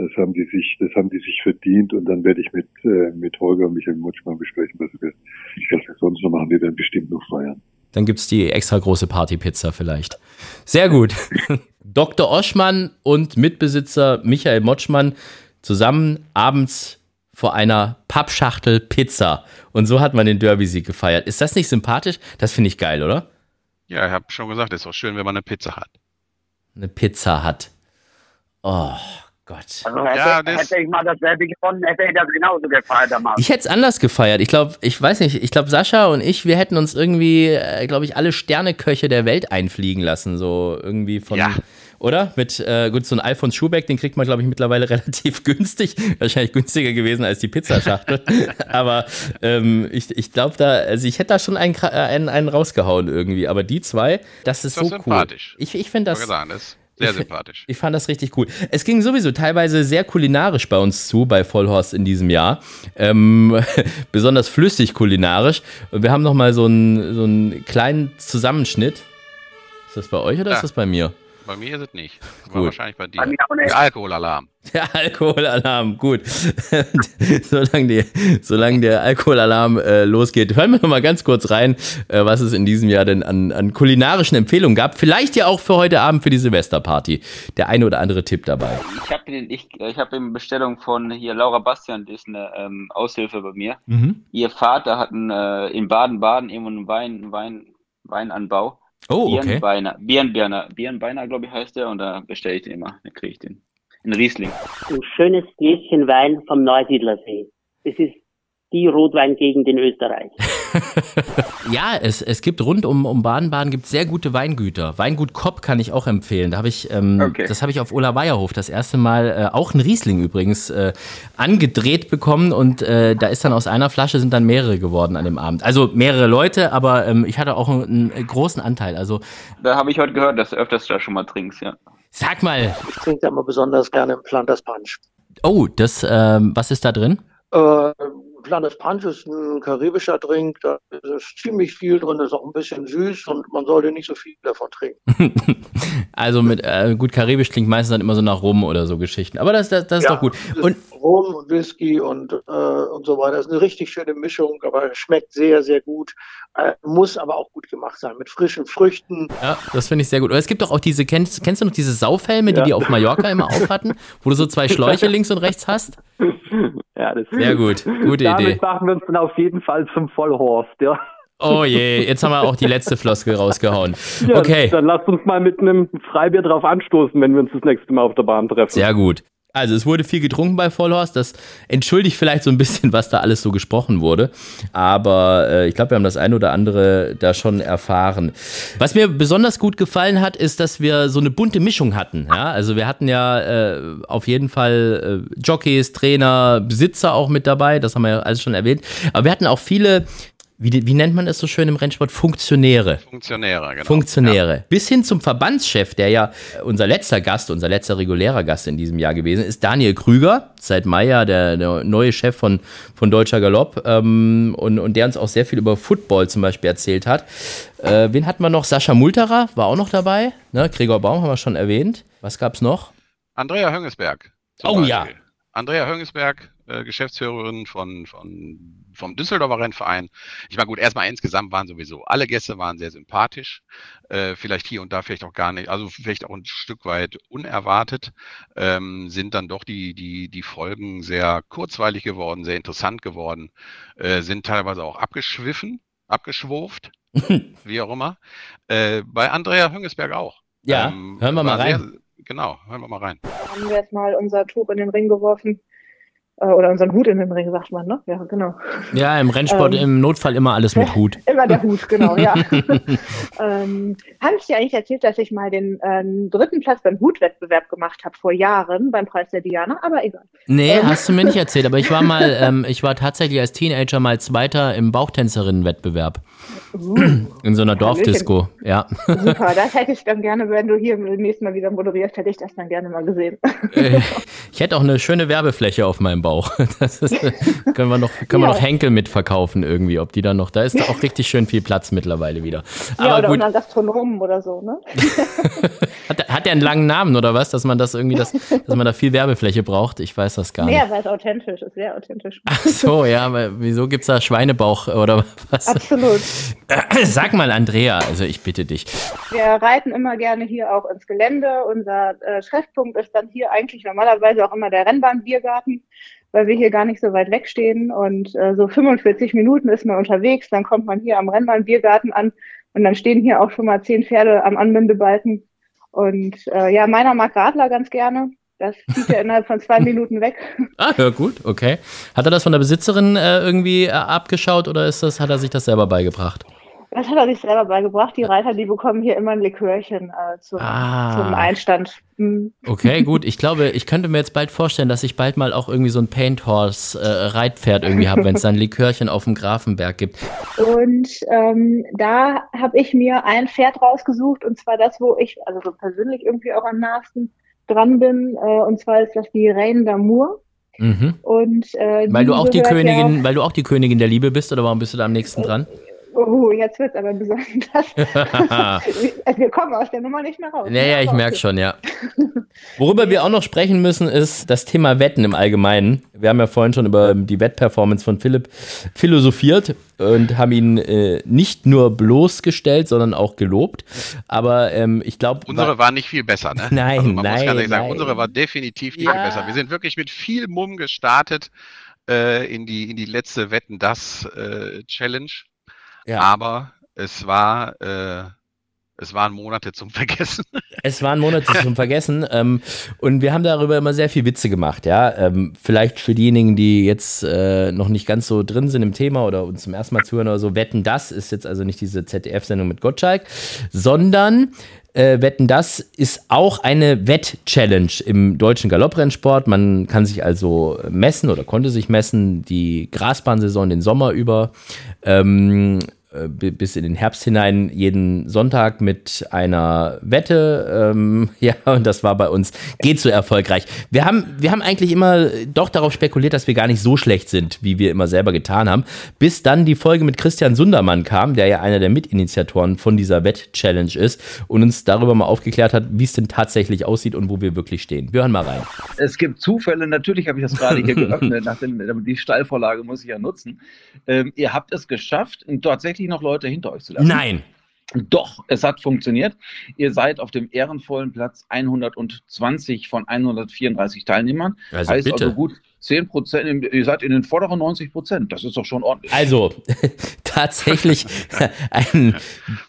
Das haben die sich das haben die sich verdient und dann werde ich mit äh, mit Holger und Michael Motschmann besprechen, was wir was wir sonst noch machen. Wir werden bestimmt noch feiern. Dann gibt's die extra große Partypizza vielleicht. Sehr gut. Dr. Oschmann und Mitbesitzer Michael Motschmann zusammen abends vor einer Pappschachtel Pizza. Und so hat man den Derby-Sieg gefeiert. Ist das nicht sympathisch? Das finde ich geil, oder? ja, ich habe schon gesagt, ist auch schön, wenn man eine Pizza hat. Eine Pizza hat. Oh Gott. Also hätte, Ja, das- hätte ich mal das Derby gewonnen, hätte ich das genauso gefeiert damals. Ich hätte es anders gefeiert. Ich glaube, ich weiß nicht, ich glaube, Sascha und ich, wir hätten uns irgendwie, äh, glaube ich, alle Sterneköche der Welt einfliegen lassen. So irgendwie von. Ja. Oder? Mit, äh, gut, so ein Alfons Schubeck, den kriegt man, glaube ich, mittlerweile relativ günstig. Wahrscheinlich günstiger gewesen als die Pizzaschachtel. Aber ähm, ich, ich glaube da, also ich hätte da schon einen, äh, einen, einen rausgehauen irgendwie. Aber die zwei, das ist, Ist doch so cool. sympathisch. Ich, ich finde Das, das, sagen, das Sehr sympathisch. Ich fand das richtig cool. Es ging sowieso teilweise sehr kulinarisch bei uns zu, bei Vollhorst in diesem Jahr. Ähm, besonders flüssig kulinarisch. Wir haben nochmal so einen, so einen kleinen Zusammenschnitt. Ist das bei euch oder Ja. ist das bei mir? Bei mir ist es nicht. War Gut. wahrscheinlich bei dir. Bei mir auch nicht. Der Alkoholalarm. Der Alkoholalarm, gut. solange, die, solange der Alkoholalarm äh, losgeht, hören wir noch mal ganz kurz rein, äh, was es in diesem Jahr denn an, an kulinarischen Empfehlungen gab. Vielleicht ja auch für heute Abend für die Silvesterparty. Der eine oder andere Tipp dabei. Ich habe ich, ich hab eine Bestellung von hier Laura Bastian, die ist eine ähm, Aushilfe bei mir. Mhm. Ihr Vater hat einen, äh, in Baden-Baden irgendwo einen Wein, einen Wein, Weinanbau. Oh, okay. Birnbeiner, Birnbeiner, Birnbeiner, glaube ich, heißt der, und da bestelle ich den immer. Da kriege ich den. Ein Riesling. ein schönes Gläschen Wein vom Neusiedlersee. Es ist die Rotweingegend in Österreich. Ja, es, es gibt rund um, um Baden-Baden gibt sehr gute Weingüter. Weingut Kopp kann ich auch empfehlen. Da habe ich, ähm, Okay. das habe ich auf Ola Weierhof das erste Mal äh, auch ein Riesling übrigens äh, angedreht bekommen und äh, da ist dann aus einer Flasche sind dann mehrere geworden an dem Abend. Also mehrere Leute, aber ähm, ich hatte auch einen, einen großen Anteil. Also Da habe ich heute gehört, dass du öfters da schon mal trinkst, ja. sag mal, Ich trinke immer besonders gerne Flanders Punch. oh, das, ähm, was ist da drin? Äh, Flanders Punch ist ein karibischer Drink, da ist ziemlich viel drin, ist auch ein bisschen süß und man sollte nicht so viel davon trinken. also mit äh, gut karibisch klingt meistens dann immer so nach Rum oder so Geschichten. Aber das, das, das ist Ja, doch gut. Und Rum und Whisky und, äh, und so weiter. Das ist eine richtig schöne Mischung, aber schmeckt sehr, sehr gut. Äh, muss aber auch gut gemacht sein. Mit frischen Früchten. Ja, das finde ich sehr gut. Und es gibt doch auch diese, kennst, kennst du noch diese Saufhelme, die Ja. die auf Mallorca immer aufhatten, wo du so zwei Schläuche links und rechts hast? Ja, das Sehr gut, gute Damit Idee. machen wir uns dann auf jeden Fall zum Vollhorst, ja. Oh je, jetzt haben wir auch die letzte Floskel rausgehauen. ja Okay, Dann lasst uns mal mit einem Freibier drauf anstoßen, wenn wir uns das nächste Mal auf der Bahn treffen. sehr gut. Also es wurde viel getrunken bei Vollhorst. Das entschuldigt vielleicht so ein bisschen, was da alles so gesprochen wurde. Aber äh, ich glaube, wir haben das eine oder andere da schon erfahren. Was mir besonders gut gefallen hat, ist, dass wir so eine bunte Mischung hatten. Ja? Also wir hatten ja äh, auf jeden Fall äh, Jockeys, Trainer, Besitzer auch mit dabei. Das haben wir ja alles schon erwähnt. Aber wir hatten auch viele, wie, wie nennt man es so schön im Rennsport? Funktionäre. Funktionäre, genau. Funktionäre. Bis hin zum Verbandschef, der ja unser letzter Gast, unser letzter regulärer Gast in diesem Jahr gewesen ist, Daniel Krüger, seit Mai ja der, der neue Chef von, von Deutscher Galopp ähm, und, und der uns auch sehr viel über Football zum Beispiel erzählt hat. Äh, wen hatten wir noch? Sascha Multerer war auch noch dabei. Ne? Gregor Baum haben wir schon erwähnt. Was gab's noch? Andrea Höngesberg. Oh Beispiel. ja. Andrea Höngesberg, äh, Geschäftsführerin von, von, vom Düsseldorfer Rennverein. Ich meine, gut, erstmal insgesamt waren sowieso alle Gäste waren sehr sympathisch. Äh, vielleicht hier und da vielleicht auch gar nicht, also vielleicht auch ein Stück weit unerwartet, ähm, sind dann doch die, die, die Folgen sehr kurzweilig geworden, sehr interessant geworden, äh, sind teilweise auch abgeschwiffen, abgeschwurft, wie auch immer. Äh, bei Andrea Höngesberg auch. Ja, Ähm, hören wir mal war sehr- rein. Genau, hören wir mal rein. haben wir jetzt mal unser Tuch in den Ring geworfen. Äh, Oder unseren Hut in den Ring, sagt man, ne? Ja, genau. Ja, im Rennsport Ähm. im Notfall immer alles mit Hut. Immer der Hut, genau, ja. ähm, habe ich dir eigentlich erzählt, dass ich mal den ähm, dritten Platz beim Hutwettbewerb gemacht habe vor Jahren beim Preis der Diana, aber egal. Nee, Ähm. hast du mir nicht erzählt, aber ich war mal, ähm, ich war tatsächlich als Teenager mal Zweiter im Bauchtänzerinnenwettbewerb. In so einer Dorfdisco, ja. Super, das hätte ich dann gerne, wenn du hier nächstes Mal wieder moderierst, hätte ich das dann gerne mal gesehen. Äh, Ich hätte auch eine schöne Werbefläche auf meinem Bauch. Das ist, können wir noch, können wir Ja. noch Henkel mitverkaufen irgendwie, ob die dann noch, da ist da auch richtig schön viel Platz mittlerweile wieder. ja, Aber oder gut, unseren Gastronomen oder so, ne? hat, hat der einen langen Namen oder was, dass man das irgendwie, das, dass man da viel Werbefläche braucht? Ich weiß das gar Nee, nicht. aber es ist authentisch, ist sehr authentisch. Ach so, ja, aber wieso gibt's da Schweinebauch oder was? Absolut. Sag mal, Andrea, also ich bitte dich. Wir reiten immer gerne hier auch ins Gelände. Unser äh, Treffpunkt ist dann hier eigentlich normalerweise auch immer der Rennbahn-Biergarten, weil wir hier gar nicht so weit wegstehen. Und äh, so 45 Minuten ist man unterwegs, dann kommt man hier am Rennbahn-Biergarten an und dann stehen hier auch schon mal zehn Pferde am Anbindebalken. Und äh, ja, meiner mag Radler ganz gerne. Das zieht er innerhalb von zwei Minuten weg. Ah, ja, gut, okay. Hat er das von der Besitzerin äh, irgendwie äh, abgeschaut oder ist das, hat er sich das selber beigebracht? Das hat er sich selber beigebracht. Die Reiter, die bekommen hier immer ein Likörchen äh, zum, Ah. zum Einstand. Mhm. Okay, gut. Ich glaube, ich könnte mir jetzt bald vorstellen, dass ich bald mal auch irgendwie so ein Paint Horse äh, Reitpferd irgendwie habe, wenn es dann Likörchen auf dem Grafenberg gibt. Und ähm, da habe ich mir ein Pferd rausgesucht, und zwar das, wo ich also so persönlich irgendwie auch am nahesten dran bin. Äh, und zwar ist das die Reine d'Amour. Mhm. Und äh, Weil du auch die gehört ja- Königin, weil du auch die Königin der Liebe bist, oder warum bist du da am nächsten dran? Oh, jetzt wird's aber besonders. Also wir kommen aus der Nummer nicht mehr raus. Naja, ich merke schon, ja. Worüber wir auch noch sprechen müssen, ist das Thema Wetten im Allgemeinen. Wir haben ja vorhin schon über die Wettperformance von Philipp philosophiert und haben ihn äh, nicht nur bloßgestellt, sondern auch gelobt. Aber ähm, ich glaube. Unsere war nicht viel besser, ne? Nein, also man muss nein, ganz ehrlich sagen, nein. unsere war definitiv nicht Ja. viel besser. Wir sind wirklich mit viel Mumm gestartet äh, in, die, in die letzte Wetten das äh, Challenge. Ja. Aber es war, äh, es waren Monate zum Vergessen. Es waren Monate zum Vergessen ähm, und wir haben darüber immer sehr viel Witze gemacht, ja. Ähm, vielleicht für diejenigen, die jetzt äh, noch nicht ganz so drin sind im Thema oder uns zum ersten Mal zuhören oder so, Wetten, das ist jetzt also nicht diese ZDF-Sendung mit Gottschalk, sondern äh, Wetten, das ist auch eine Wett-Challenge im deutschen Galopprennsport. Man kann sich also messen oder konnte sich messen, die Grasbahnsaison den Sommer über. Ähm, äh, bis in den Herbst hinein jeden Sonntag mit einer Wette. Ähm, ja, und das war bei uns geht so erfolgreich. Wir haben, wir haben eigentlich immer doch darauf spekuliert, dass wir gar nicht so schlecht sind, wie wir immer selber getan haben, bis dann die Folge mit Christian Sundermann kam, der ja einer der Mitinitiatoren von dieser Wett-Challenge ist und uns darüber mal aufgeklärt hat, wie es denn tatsächlich aussieht und wo wir wirklich stehen. Wir hören mal rein. Es gibt Zufälle, natürlich habe ich das gerade hier geöffnet, nach dem, die Steilvorlage muss ich ja nutzen. Ähm, ihr habt es geschafft, tatsächlich noch Leute hinter euch zu lassen. Nein. Doch, es hat funktioniert. Ihr seid auf dem ehrenvollen Platz 120 von 134 Teilnehmern. Also heißt bitte. also gut 10 Prozent, ihr seid in den vorderen 90 Prozent. Das ist doch schon ordentlich. Also, tatsächlich ein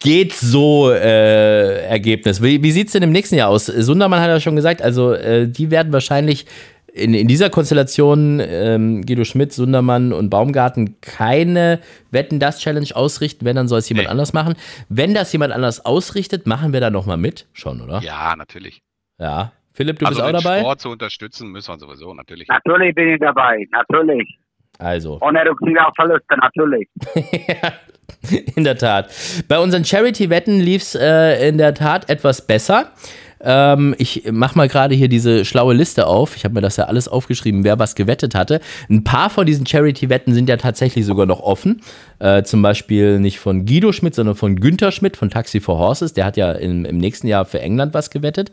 geht so äh, Ergebnis. Wie, wie sieht es denn im nächsten Jahr aus? Sundermann hat ja schon gesagt, also äh, die werden wahrscheinlich in, in dieser Konstellation ähm, Guido Schmidt, Sundermann und Baumgarten keine Wetten das Challenge ausrichten, wenn dann soll es jemand anders machen. Wenn das jemand anders ausrichtet, machen wir da nochmal mit, schon, oder? Ja, natürlich. Ja. Philipp, du also bist auch dabei? Sport zu unterstützen, müssen wir sowieso natürlich. Natürlich bin ich dabei, natürlich. Also. Ohne Rücksicht auf Verluste, natürlich. In der Tat. Bei unseren Charity-Wetten lief es äh, in der Tat etwas besser. Ähm, ich mach mal gerade hier diese schlaue Liste auf. Ich habe mir das ja alles aufgeschrieben, wer was gewettet hatte. Ein paar von diesen Charity-Wetten sind ja tatsächlich sogar noch offen. Äh, zum Beispiel nicht von Guido Schmidt, sondern von Günther Schmidt von Taxi for Horses. Der hat ja im, im nächsten Jahr für England was gewettet.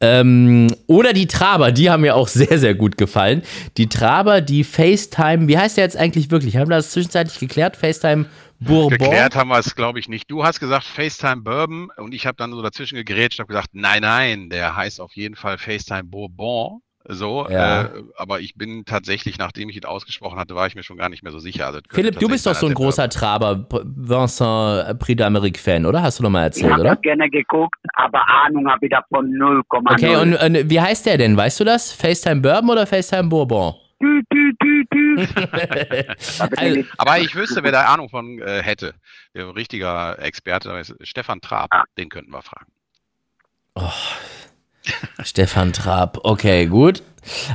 Ähm, oder die Traber, die haben mir auch sehr, sehr gut gefallen. Die Traber, die FaceTime, wie heißt der jetzt eigentlich wirklich? Haben wir das zwischenzeitlich geklärt? FaceTime Bourbon? Geklärt haben wir es, glaube ich, nicht. Du hast gesagt FaceTime Bourbon und ich habe dann so dazwischen gegrätscht und habe gesagt, nein, nein, der heißt auf jeden Fall FaceTime Bourbon. So, Ja. äh, aber ich bin tatsächlich, nachdem ich ihn ausgesprochen hatte, war ich mir schon gar nicht mehr so sicher. Also, Philipp, du bist doch so ein großer Traber, Vincent Prix d'Amérique-Fan, oder? Hast du doch mal Ich erzählt, habe oder? das gerne geguckt, aber Ahnung habe ich davon 0,0. Okay, und, und wie heißt der denn? Weißt du das? FaceTime Bourbon oder FaceTime Bourbon? Also, aber ich wüsste, wer da Ahnung von äh, hätte. Der richtiger Experte ist Stefan Traab, den könnten wir fragen. Stefan Trab, okay, gut.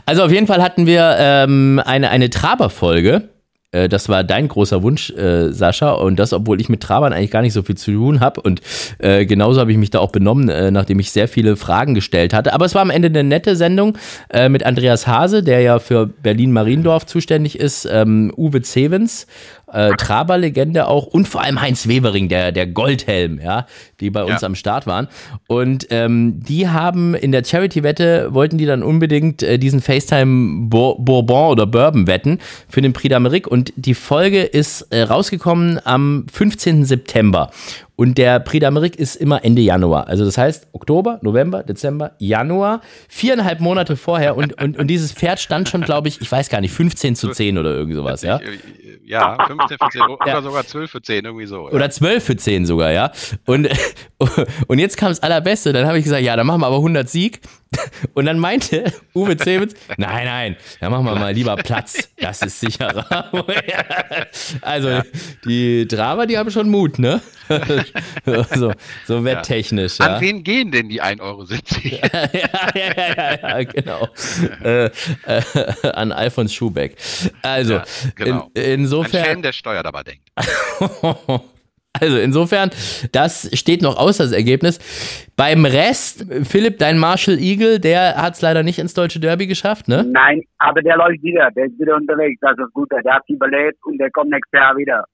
Also auf jeden Fall hatten wir ähm, eine, eine Traber-Folge. Äh, Das war dein großer Wunsch, äh, Sascha. Und das, obwohl ich mit Trabern eigentlich gar nicht so viel zu tun habe. Und äh, genauso habe ich mich da auch benommen, äh, nachdem ich sehr viele Fragen gestellt hatte. Aber es war am Ende eine nette Sendung äh, mit Andreas Hase, der ja für Berlin-Mariendorf zuständig ist, ähm, Uwe Zevens, äh, Traber-Legende auch und vor allem Heinz Wevering, der, der Goldhelm, ja, die bei uns am Start waren. Und ähm, die haben in der Charity-Wette, wollten die dann unbedingt äh, diesen FaceTime Bour- Bourbon oder Bourbon wetten für den Prix d'Amérique. Und die Folge ist äh, rausgekommen am 15. September. Und der Prix d'Amérique ist immer Ende Januar. Also das heißt Oktober, November, Dezember, Januar, viereinhalb Monate vorher. Und, und, und dieses Pferd stand schon, glaube ich, ich weiß gar nicht, 15 zu 10 oder irgend sowas, ja? Äh, Ja, 15 für 10 oder sogar 12 für 10, irgendwie so. Oder 12 für 10 sogar, ja. Und, und jetzt kam das Allerbeste. Dann habe ich gesagt, ja, dann machen wir aber 100 Sieg. Und dann meinte Uwe Zewitz, nein, nein, dann machen wir mal lieber Platz. Das ist sicherer. also, die Drama, die haben schon Mut, ne? so, so wetttechnisch. Ja. An wen gehen denn die 1,70 Euro? ja, ja, ja, ja, genau. äh, äh, an Alfons Schubeck. Also, Ja, genau. in, insofern. Ein Schelm, der steuert aber denkt. Also insofern, das steht noch aus, das Ergebnis. Beim Rest, Philipp, dein Marshall Eagle, der hat es leider nicht ins deutsche Derby geschafft, ne? Nein, aber der läuft wieder. Der ist wieder unterwegs. Das ist gut. Der hat überlebt und der kommt nächstes Jahr wieder.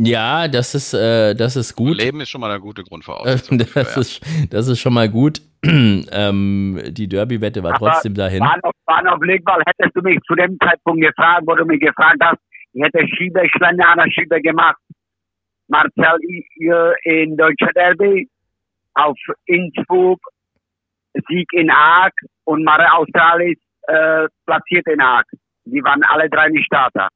Ja, das ist, äh, das ist gut. Leben ist schon mal eine gute Äh, Grundvoraussetzung. Das ist, das ist schon mal gut. ähm, die Derby-Wette war Aber trotzdem dahin. War noch, war noch Blickball. Hättest du mich zu dem Zeitpunkt gefragt, wo du mich gefragt hast, ich hätte Schieber, Schlange an der Schieber gemacht. Marcel hier in Deutscher Derby auf Innsbruck, Sieg in Haag und Mare Australis äh, platziert in Haag. Die waren alle drei nicht Starter.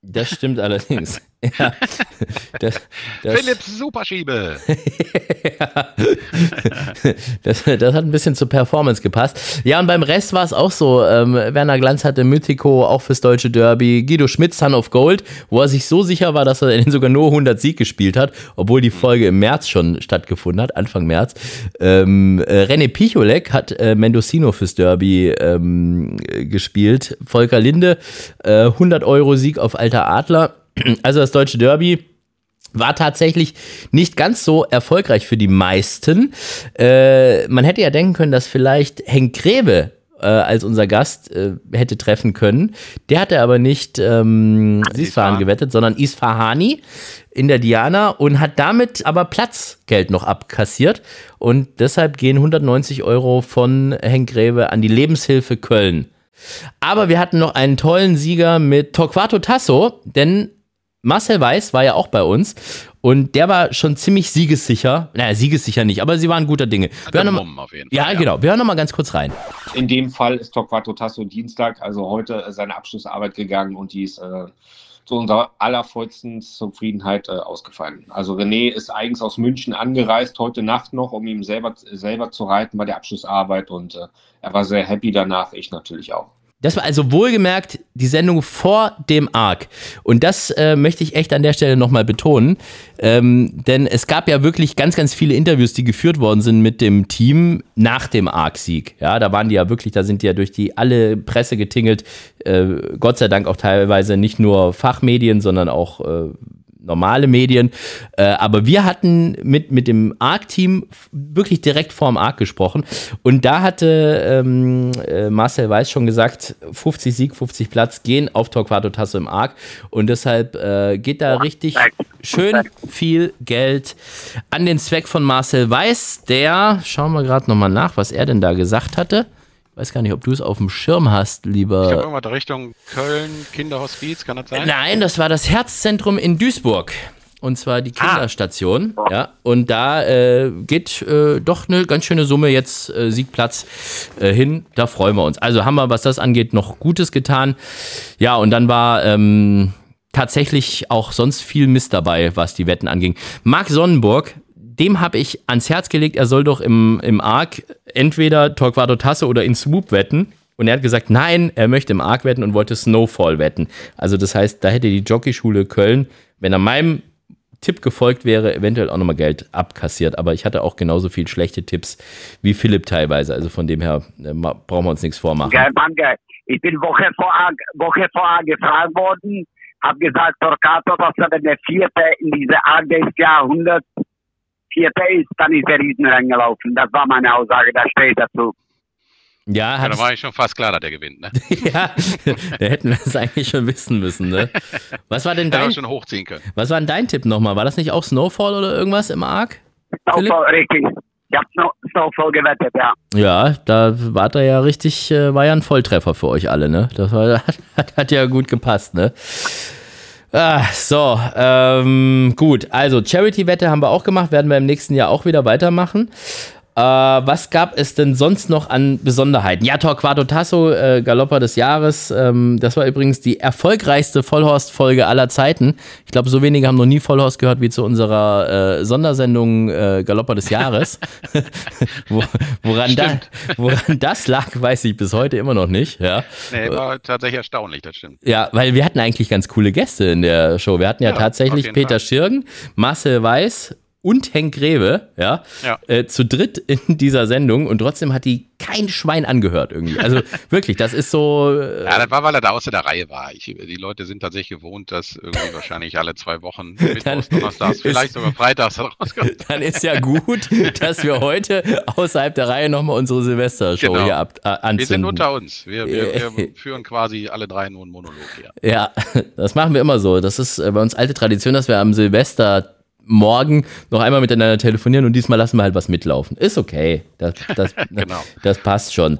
Das stimmt allerdings. Ja, das, das, Philipps Superschiebe. das, das hat ein bisschen zur Performance gepasst. Ja, und beim Rest war es auch so. Ähm, Werner Glanz hatte Mythico auch fürs deutsche Derby. Guido Schmidt, Son of Gold, wo er sich so sicher war, dass er den sogar nur 100 Sieg gespielt hat, obwohl die Folge im März schon stattgefunden hat, Anfang März. Ähm, äh, René Picholek hat äh, Mendocino fürs Derby ähm, äh, gespielt. Volker Linde, äh, 100 Euro Sieg auf Alter Adler. Also das deutsche Derby war tatsächlich nicht ganz so erfolgreich für die meisten. Äh, man hätte ja denken können, dass vielleicht Henk Grebe äh, als unser Gast äh, hätte treffen können. Der hatte aber nicht ähm, Isfahan gewettet, sondern Isfahani in der Diana und hat damit aber Platzgeld noch abkassiert. Und deshalb gehen 190 Euro von Henk Grebe an die Lebenshilfe Köln. Aber wir hatten noch einen tollen Sieger mit Torquato Tasso, denn Marcel Weiß war ja auch bei uns und der war schon ziemlich siegessicher. Naja, siegessicher nicht, aber sie waren guter Dinge. Wir hören noch mal, auf jeden ja, genau. Wir hören noch mal ganz kurz rein. In dem Fall ist Torquato Tasso Dienstag, also heute, äh, seine Abschlussarbeit gegangen und die ist äh, zu unserer allervollsten Zufriedenheit äh, ausgefallen. Also René ist eigens aus München angereist, heute Nacht noch, um ihm selber, selber zu reiten bei der Abschlussarbeit und äh, er war sehr happy danach, ich natürlich auch. Das war also wohlgemerkt die Sendung vor dem Arc. Und das äh, möchte ich echt an der Stelle nochmal betonen. Ähm, denn es gab ja wirklich ganz, ganz viele Interviews, die geführt worden sind mit dem Team nach dem Arc-Sieg. Ja, da waren die ja wirklich, da sind die ja durch die alle Presse getingelt. Äh, Gott sei Dank auch teilweise nicht nur Fachmedien, sondern auch äh, normale Medien. Äh, aber wir hatten mit, mit dem ARC-Team wirklich direkt vorm ARC gesprochen. Und da hatte ähm, äh, Marcel Weiß schon gesagt, 50 Sieg, 50 Platz gehen auf Torquato Tasso im ARC. Und deshalb äh, geht da richtig schön viel Geld an den Zweck von Marcel Weiß. Der, schauen wir gerade nochmal nach, was er denn da gesagt hatte. Weiß gar nicht, ob du es auf dem Schirm hast, lieber. Ich glaube, irgendwas Richtung Köln, Kinderhospiz, kann das sein? Nein, das war das Herzzentrum in Duisburg. Und zwar die Kinderstation. Ja, und da äh, geht äh, doch eine ganz schöne Summe jetzt äh, Siegplatz äh, hin. Da freuen wir uns. Also haben wir, was das angeht, noch Gutes getan. Ja, und dann war ähm, tatsächlich auch sonst viel Mist dabei, was die Wetten anging. Marc Sonnenburg, dem habe ich ans Herz gelegt, er soll doch im, im Arc entweder Torquato Tasse oder in Swoop wetten. Und er hat gesagt, nein, er möchte im Arc wetten und wollte Snowfall wetten. Also das heißt, da hätte die Jockeyschule Köln, wenn er meinem Tipp gefolgt wäre, eventuell auch nochmal Geld abkassiert. Aber ich hatte auch genauso viel schlechte Tipps wie Philipp teilweise. Also von dem her äh, brauchen wir uns nichts vormachen. Geil, danke. Ich bin Woche vorher, Woche vorher gefragt worden, habe gesagt, Torquato, dass er der Vierte in diese Art des Jahrhunderts Vierte ist, dann ist der Riesen reingelaufen. Das war meine Aussage, da steht dazu. Ja, Ja, hat da war ich schon fast klar, dass der gewinnt, ne? ja, da hätten wir es eigentlich schon wissen müssen, ne? Was war denn dein, schon hochziehen können. was war denn dein Tipp nochmal? War das nicht auch Snowfall oder irgendwas im Arc? Snowfall, richtig. Ich Snow, Snowfall gewettet, ja. Ja, da war da ja richtig, äh, war ja ein Volltreffer für euch alle, ne? Das war, hat, hat ja gut gepasst, ne? Ah, so, ähm, gut. Also Charity-Wette haben wir auch gemacht, werden wir im nächsten Jahr auch wieder weitermachen. Äh, was gab es denn sonst noch an Besonderheiten? Ja, Torquato Tasso, äh, Galopper des Jahres. Ähm, das war übrigens die erfolgreichste Vollhorst-Folge aller Zeiten. Ich glaube, so wenige haben noch nie Vollhorst gehört wie zu unserer äh, Sondersendung äh, Galopper des Jahres. Wo, woran, da, woran das lag, weiß ich bis heute immer noch nicht. Ja. Nee, war tatsächlich erstaunlich, das stimmt. Ja, weil wir hatten eigentlich ganz coole Gäste in der Show. Wir hatten ja, Ja, tatsächlich Peter Fall. Schirgen, Marcel Weiß und Henk Greve, ja, Ja. Äh, zu dritt in dieser Sendung und trotzdem hat die kein Schwein angehört irgendwie. Also wirklich, das ist so. Äh, Ja, das war, weil er da außer der Reihe war. Ich, die Leute sind tatsächlich gewohnt, dass irgendwie wahrscheinlich alle zwei Wochen, Mittwochs, Donnerstags, vielleicht sogar Freitags rauskommt. dann ist ja gut, dass wir heute außerhalb der Reihe nochmal unsere Silvestershow Genau. hier ab, äh, anzünden. Wir sind unter uns. Wir, wir, wir führen quasi alle drei nur einen Monolog hier. Ja, das machen wir immer so. Das ist äh, bei uns alte Tradition, dass wir am Silvester morgen noch einmal miteinander telefonieren und diesmal lassen wir halt was mitlaufen. Ist okay. Das, das, das passt schon.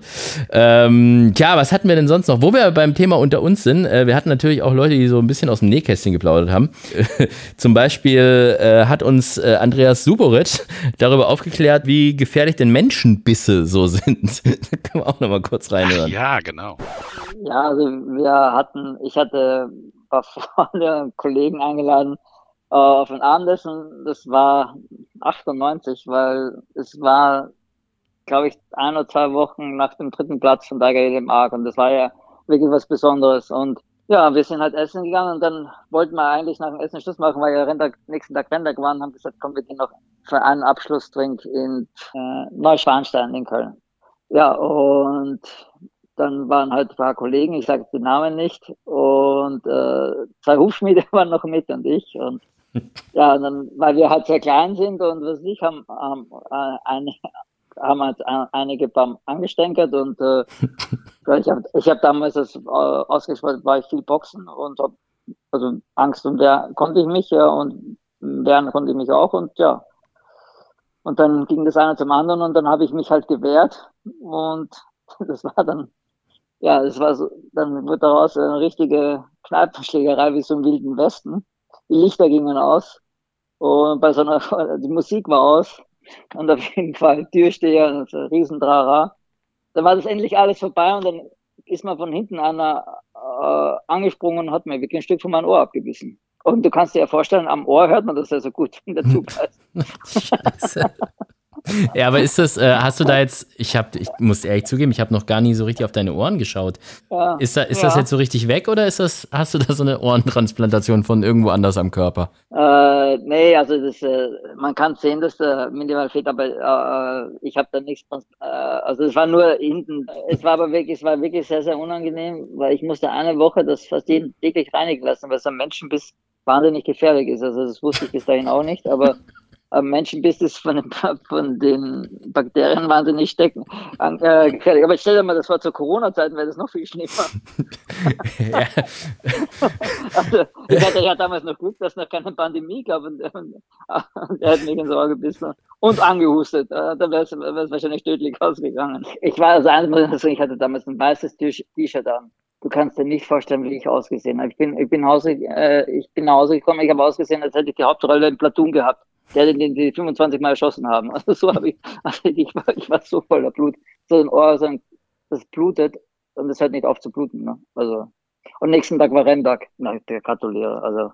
Ähm, tja, was hatten wir denn sonst noch? Wo wir beim Thema unter uns sind, äh, wir hatten natürlich auch Leute, die so ein bisschen aus dem Nähkästchen geplaudert haben. Zum Beispiel äh, hat uns äh, Andreas Suborit darüber aufgeklärt, wie gefährlich denn Menschenbisse so sind. da können wir auch noch mal kurz reinhören. Ja, genau. Ja, also wir hatten, ich hatte ein paar Freunde und Kollegen eingeladen auf ein Abendessen. Das war 98, weil es war, glaube ich, ein oder zwei Wochen nach dem dritten Platz von Tiger Hill im Arc und das war ja wirklich was Besonderes und ja, wir sind halt essen gegangen und dann wollten wir eigentlich nach dem Essen Schluss machen, weil ja Renntag, nächsten Tag Renntag waren haben gesagt, komm, wir gehen noch für einen Abschlusstrink in äh, Neuschwanstein in Köln. Ja, und dann waren halt ein paar Kollegen, ich sage die Namen nicht, und äh, zwei Hufschmiede waren noch mit und ich. Und ja, und dann, weil wir halt sehr klein sind und was ich, haben, haben, äh, eine, haben halt ein- einige beim angestänkert und äh, ich habe ich hab damals das äh, ausgespielt, war ich viel Boxen und hab, also Angst und Wehr konnte ich mich ja und Wehren konnte ich mich auch und ja. Und dann ging das eine zum anderen und dann habe ich mich halt gewehrt und das war dann, ja, das war so, dann wurde daraus eine richtige Kneipenschlägerei wie so im Wilden Westen. Die Lichter gingen aus und bei so einer, die Musik war aus und auf jeden Fall Türsteher und so ein Riesendrara. Dann war das endlich alles vorbei und dann ist mir von hinten einer äh, angesprungen und hat mir wirklich ein Stück von meinem Ohr abgebissen. Und du kannst dir ja vorstellen, am Ohr hört man das ja so gut, wenn der Zug heißt. Ja, aber ist das, äh, hast du da jetzt, ich habe, ich muss ehrlich zugeben, ich habe noch gar nie so richtig auf deine Ohren geschaut. Ja, Ist, da, ist das ja. jetzt so richtig weg oder ist das, hast du da so eine Ohrentransplantation von irgendwo anders am Körper? Äh, nee, also das, äh, man kann sehen, dass der minimal fehlt, aber äh, ich habe da nichts. Äh, also es war nur hinten. Es war aber wirklich, es war wirklich sehr, sehr unangenehm, weil ich musste eine Woche das fast jeden täglich reinigen lassen, weil es am Menschenbiss wahnsinnig gefährlich ist. Also das wusste ich bis dahin auch nicht, aber ist von den, von den Bakterien wahnsinnig stecken, an, äh. Aber stell dir mal, das war zur Corona-Zeiten, wäre das noch viel schlimmer. Also, ich hatte ja damals noch Glück, dass es noch keine Pandemie gab und, und, und er hat mich ins Ohr gebissen und angehustet. Äh, Da wäre es wahrscheinlich tödlich ausgegangen. Ich war also eins ich hatte damals ein weißes T-Shirt an. Du kannst dir nicht vorstellen, wie ich ausgesehen habe. Ich bin, ich bin, Hause, äh, ich bin nach Hause gekommen, ich habe ausgesehen, als hätte ich die Hauptrolle im Platoon gehabt. Der, den, den die 25 Mal erschossen haben. Also so habe ich, also ich war, ich war so voller Blut. So ein Ohr, so ein, das blutet und es hört nicht auf zu bluten. Ne? Also und nächsten Tag war Renntag. Na, ich gratuliere. Also,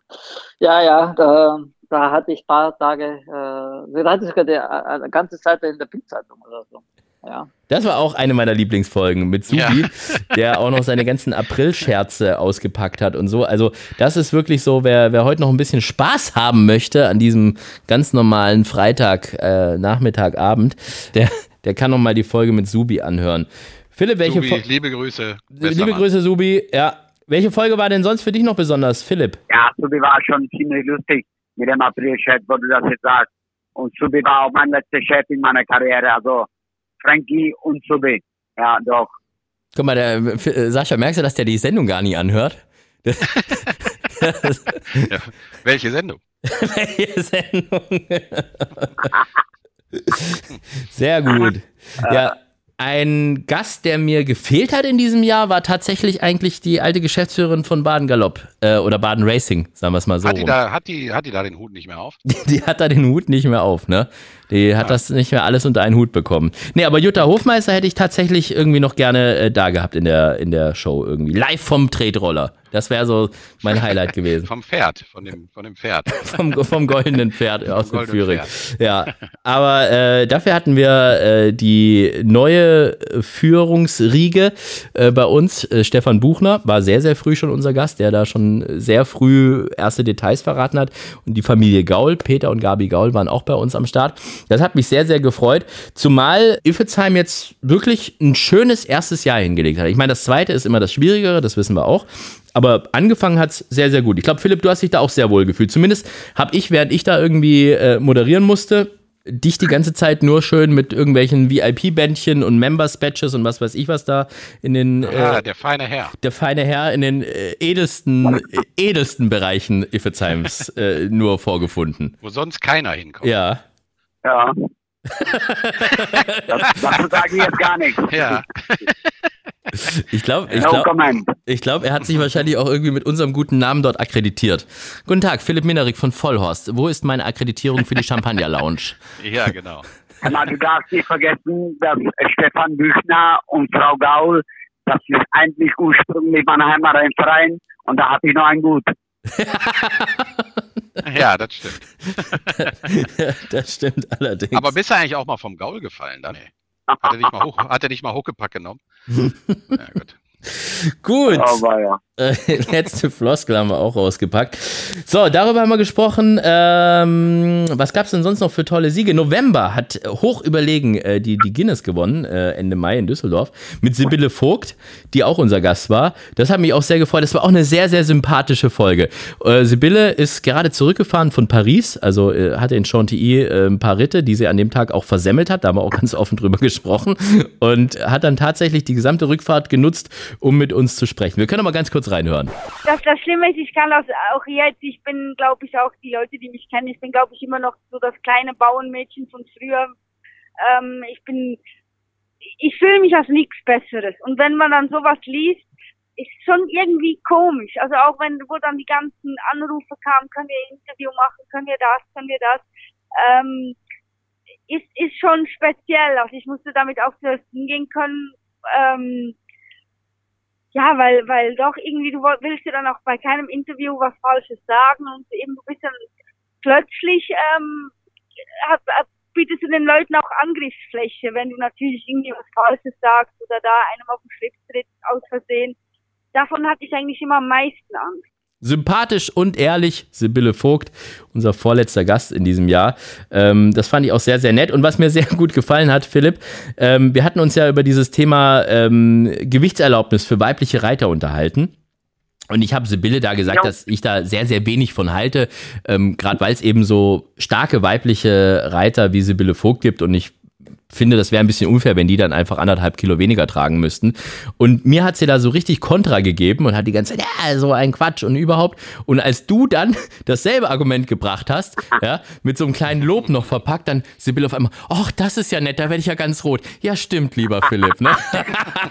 ja, ja, da, da hatte ich ein paar Tage, äh, da hatte ich sogar die, eine ganze Seite in der Bildzeitung oder so. Ja. Das war auch eine meiner Lieblingsfolgen mit Subi, der auch noch seine ganzen April-Scherze ausgepackt hat und so. Also, das ist wirklich so, wer, wer heute noch ein bisschen Spaß haben möchte an diesem ganz normalen Freitag, äh, Nachmittag, Abend, der, der kann noch mal die Folge mit Subi anhören. Philipp, welche Subi, Fo- liebe Grüße. Liebe Westermann. Grüße, Subi. Ja. Welche Folge war denn sonst für dich noch besonders, Philipp? Ja, Subi war schon ziemlich lustig mit dem April-Chat, wo du das jetzt sagst. Und Subi war auch mein letzter Chef in meiner Karriere, also Frankie und Subi. Ja, doch. Guck mal, der, äh, Sascha, merkst du, dass der die Sendung gar nie anhört? Ja. Welche Sendung? Welche Sendung? Sehr gut. Ja, ein Gast, der mir gefehlt hat in diesem Jahr, war tatsächlich eigentlich die alte Geschäftsführerin von Baden Galopp äh, oder Baden Racing, sagen wir es mal so. Hat die, da, hat, die, hat die da den Hut nicht mehr auf? Die hat da den Hut nicht mehr auf, ne? Die hat das nicht mehr alles unter einen Hut bekommen. Nee, aber Jutta Hofmeister hätte ich tatsächlich irgendwie noch gerne äh, da gehabt in der, in der Show irgendwie. Live vom Tretroller. Das wäre so mein Highlight gewesen. Vom Pferd, von dem, von dem Pferd. vom, vom goldenen Pferd aus dem Führing. Ja, aber äh, dafür hatten wir äh, die neue Führungsriege äh, bei uns. Äh, Stefan Buchner war sehr, sehr früh schon unser Gast, der da schon sehr früh erste Details verraten hat. Und die Familie Gaul, Peter und Gabi Gaul, waren auch bei uns am Start. Das hat mich sehr, sehr gefreut. Zumal Iffezheim jetzt wirklich ein schönes erstes Jahr hingelegt hat. Ich meine, das zweite ist immer das Schwierigere, das wissen wir auch. Aber angefangen hat es sehr, sehr gut. Ich glaube, Philipp, du hast dich da auch sehr wohl gefühlt. Zumindest habe ich, während ich da irgendwie äh, moderieren musste, dich die ganze Zeit nur schön mit irgendwelchen VIP-Bändchen und Members-Badges und was weiß ich was da in den. Ah, Äh, der feine Herr. der feine Herr in den äh, edelsten, äh, edelsten Bereichen Iffezheims äh, nur vorgefunden. Wo sonst keiner hinkommt. Ja. Ja. das, dazu sage ich jetzt gar nichts. Ja. Ich glaube, ich glaube, ich glaub, er hat sich wahrscheinlich auch irgendwie mit unserem guten Namen dort akkreditiert. Guten Tag, Philipp Minerik von Vollhorst. Wo ist meine Akkreditierung für die Champagner Lounge? Ja, genau. Aber du darfst nicht vergessen, dass Stefan Büchner und Frau Gaul, das ist eigentlich ursprünglich mein Heimatverein und da habe ich noch ein Gut. Ja, das stimmt. das stimmt allerdings. Aber bist du eigentlich auch mal vom Gaul gefallen dann? Hat er dich mal, hoch, hat er dich mal Huckepack genommen? Gut. Aber ja. Äh, letzte Floskel haben wir auch rausgepackt. So, darüber haben wir gesprochen. Ähm, was gab es denn sonst noch für tolle Siege? November hat hoch überlegen äh, die, die Guinness gewonnen, äh, Ende Mai in Düsseldorf, mit Sibylle Vogt, die auch unser Gast war. Das hat mich auch sehr gefreut. Das war auch eine sehr, sehr sympathische Folge. Äh, Sibylle ist gerade zurückgefahren von Paris, also äh, hatte in Chantilly äh, ein paar Ritte, die sie an dem Tag auch versemmelt hat. Da haben wir auch ganz offen drüber gesprochen. Und hat dann tatsächlich die gesamte Rückfahrt genutzt, um mit uns zu sprechen. Wir können mal ganz kurz reinhören. Das, das Schlimme ist, ich kann das auch jetzt, ich bin, glaube ich, auch die Leute, die mich kennen, ich bin, glaube ich, immer noch so das kleine Bauernmädchen von früher. Ähm, ich bin, ich fühle mich als nichts Besseres. Und wenn man dann sowas liest, ist schon irgendwie komisch. Also auch wenn, wo dann die ganzen Anrufe kamen, können wir ein Interview machen, können wir das, können wir das, ähm, ist, ist schon speziell. Also ich musste damit auch zuerst hingehen können, ähm, ja, weil, weil doch irgendwie, du willst ja dann auch bei keinem Interview was Falsches sagen und eben du bist dann plötzlich, ähm, bietest du den Leuten auch Angriffsfläche, wenn du natürlich irgendwie was Falsches sagst oder da einem auf den Schlips tritt aus Versehen. Davon hatte ich eigentlich immer am meisten Angst. Sympathisch und ehrlich, Sibylle Vogt, unser vorletzter Gast in diesem Jahr. Ähm, das fand ich auch sehr, sehr nett. Und was mir sehr gut gefallen hat, Philipp, ähm, wir hatten uns ja über dieses Thema ähm, Gewichtserlaubnis für weibliche Reiter unterhalten. Und ich habe Sibylle da gesagt, dass ich da sehr, sehr wenig von halte, ähm, gerade weil es eben so starke weibliche Reiter wie Sibylle Vogt gibt und ich finde, das wäre ein bisschen unfair, wenn die dann einfach anderthalb Kilo weniger tragen müssten. Und mir hat sie da so richtig Kontra gegeben und hat die ganze Zeit, ja, so ein Quatsch und überhaupt. Und als du dann dasselbe Argument gebracht hast, ja, mit so einem kleinen Lob noch verpackt, dann Sibylle auf einmal, ach, das ist ja nett, da werde ich ja ganz rot. Ja, stimmt, lieber Philipp, ne?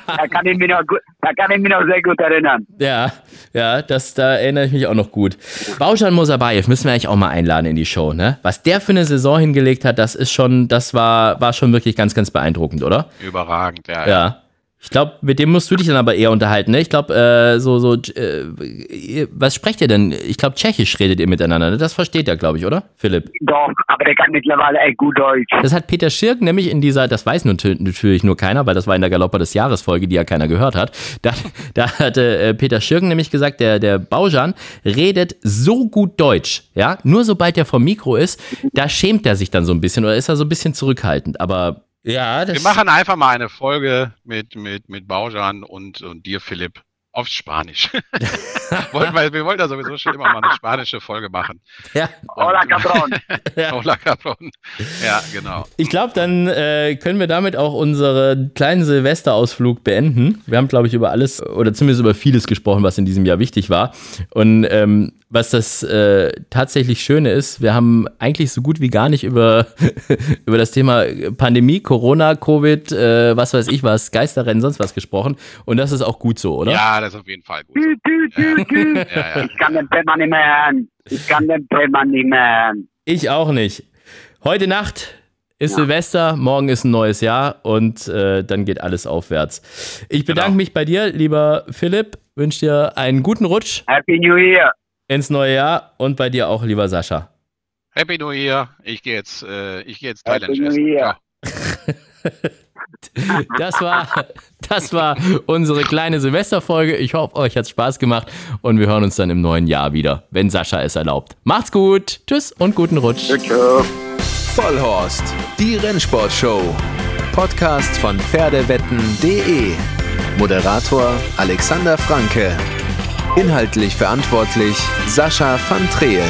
Da kann ich mich noch, gut, da kann ich mich noch sehr gut erinnern. Ja, ja, das, da erinnere ich mich auch noch gut. Bauschan Mosabayev müssen wir eigentlich auch mal einladen in die Show, ne? Was der für eine Saison hingelegt hat, das ist schon, das war, war schon wirklich ganz, ganz beeindruckend, oder? Überragend, ja. Ja. Ich glaube, mit dem musst du dich dann aber eher unterhalten, ne? Ich glaube, äh, so, so, äh, was sprecht ihr denn? Ich glaube, Tschechisch redet ihr miteinander, ne? Das versteht er, glaube ich, oder? Philipp. Doch, aber der kann mittlerweile echt gut Deutsch. Das hat Peter Schirk nämlich in dieser, das weiß natü- natürlich nur keiner, weil das war in der Galopper des Jahres Folge, die ja keiner gehört hat. Da, da hatte äh, Peter Schirk nämlich gesagt, der, der Baujan redet so gut Deutsch, ja, nur sobald er vom Mikro ist, da schämt er sich dann so ein bisschen oder ist er so ein bisschen zurückhaltend. Aber ja, das Wir machen einfach mal eine Folge mit, mit, mit Baujan und, und dir, Philipp, auf Spanisch. Wollten wir, wir wollten ja sowieso schon immer mal eine spanische Folge machen. Ja. Hola, Cabron. Hola, Cabron. Ja, genau. Ich glaube, dann äh, können wir damit auch unseren kleinen Silvesterausflug beenden. Wir haben, glaube ich, über alles oder zumindest über vieles gesprochen, was in diesem Jahr wichtig war. Und ähm, was das äh, tatsächlich Schöne ist, wir haben eigentlich so gut wie gar nicht über, über das Thema Pandemie, Corona, Covid, äh, was weiß ich was, Geisterrennen, sonst was gesprochen. Und das ist auch gut so, oder? Ja, das ist auf jeden Fall gut. Tü, tü, tü, tü. Ich kann den Thema nicht mehr hören. Ich kann den Thema nicht mehr hören. Ich auch nicht. Heute Nacht ist Ja. Silvester, morgen ist ein neues Jahr und äh, dann geht alles aufwärts. Ich bedanke Genau. mich bei dir, lieber Philipp, wünsche dir einen guten Rutsch Happy New Year. Ins neue Jahr und bei dir auch, lieber Sascha. Happy New Year. Ich gehe jetzt, äh, ich gehe jetzt New essen. Year. Das war, das war unsere kleine Silvesterfolge. Ich hoffe, euch hat Spaß gemacht und wir hören uns dann im neuen Jahr wieder, wenn Sascha es erlaubt. Macht's gut. Tschüss und guten Rutsch. Vollhorst, die Rennsportshow. Podcast von Pferdewetten.de. Moderator Alexander Franke. Inhaltlich verantwortlich Sascha van Treel.